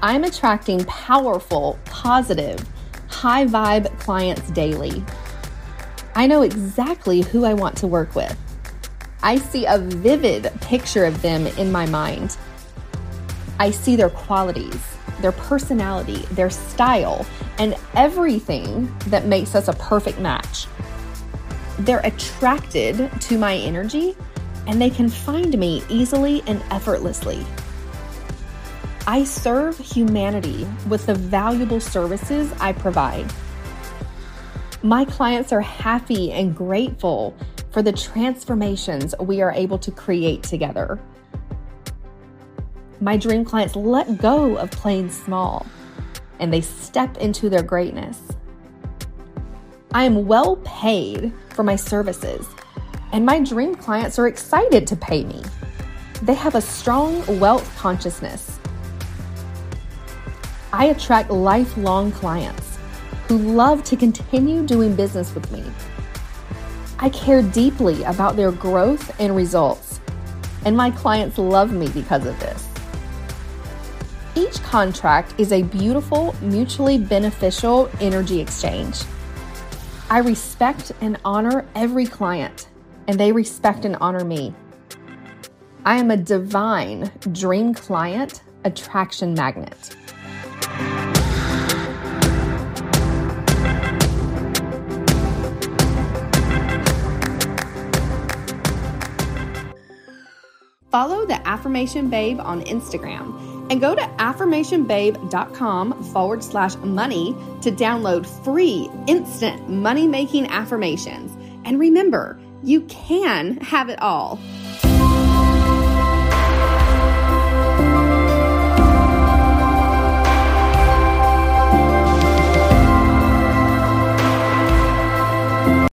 I'm attracting powerful, positive, high vibe clients daily. I know exactly who I want to work with. I see a vivid picture of them in my mind. I see their qualities, their personality, their style, and everything that makes us a perfect match. They're attracted to my energy and they can find me easily and effortlessly. I serve humanity with the valuable services I provide. My clients are happy and grateful for the transformations we are able to create together. My dream clients let go of playing small and they step into their greatness. I am well paid for my services, and my dream clients are excited to pay me. They have a strong wealth consciousness. I attract lifelong clients who love to continue doing business with me. I care deeply about their growth and results, and my clients love me because of this. Each contract is a beautiful, mutually beneficial energy exchange. I respect and honor every client, and they respect and honor me. I am a divine dream client attraction magnet. Follow the Affirmation Babe on Instagram and go to affirmationbabe.com forward slash money to download free instant money making affirmations. And remember, you can have it all.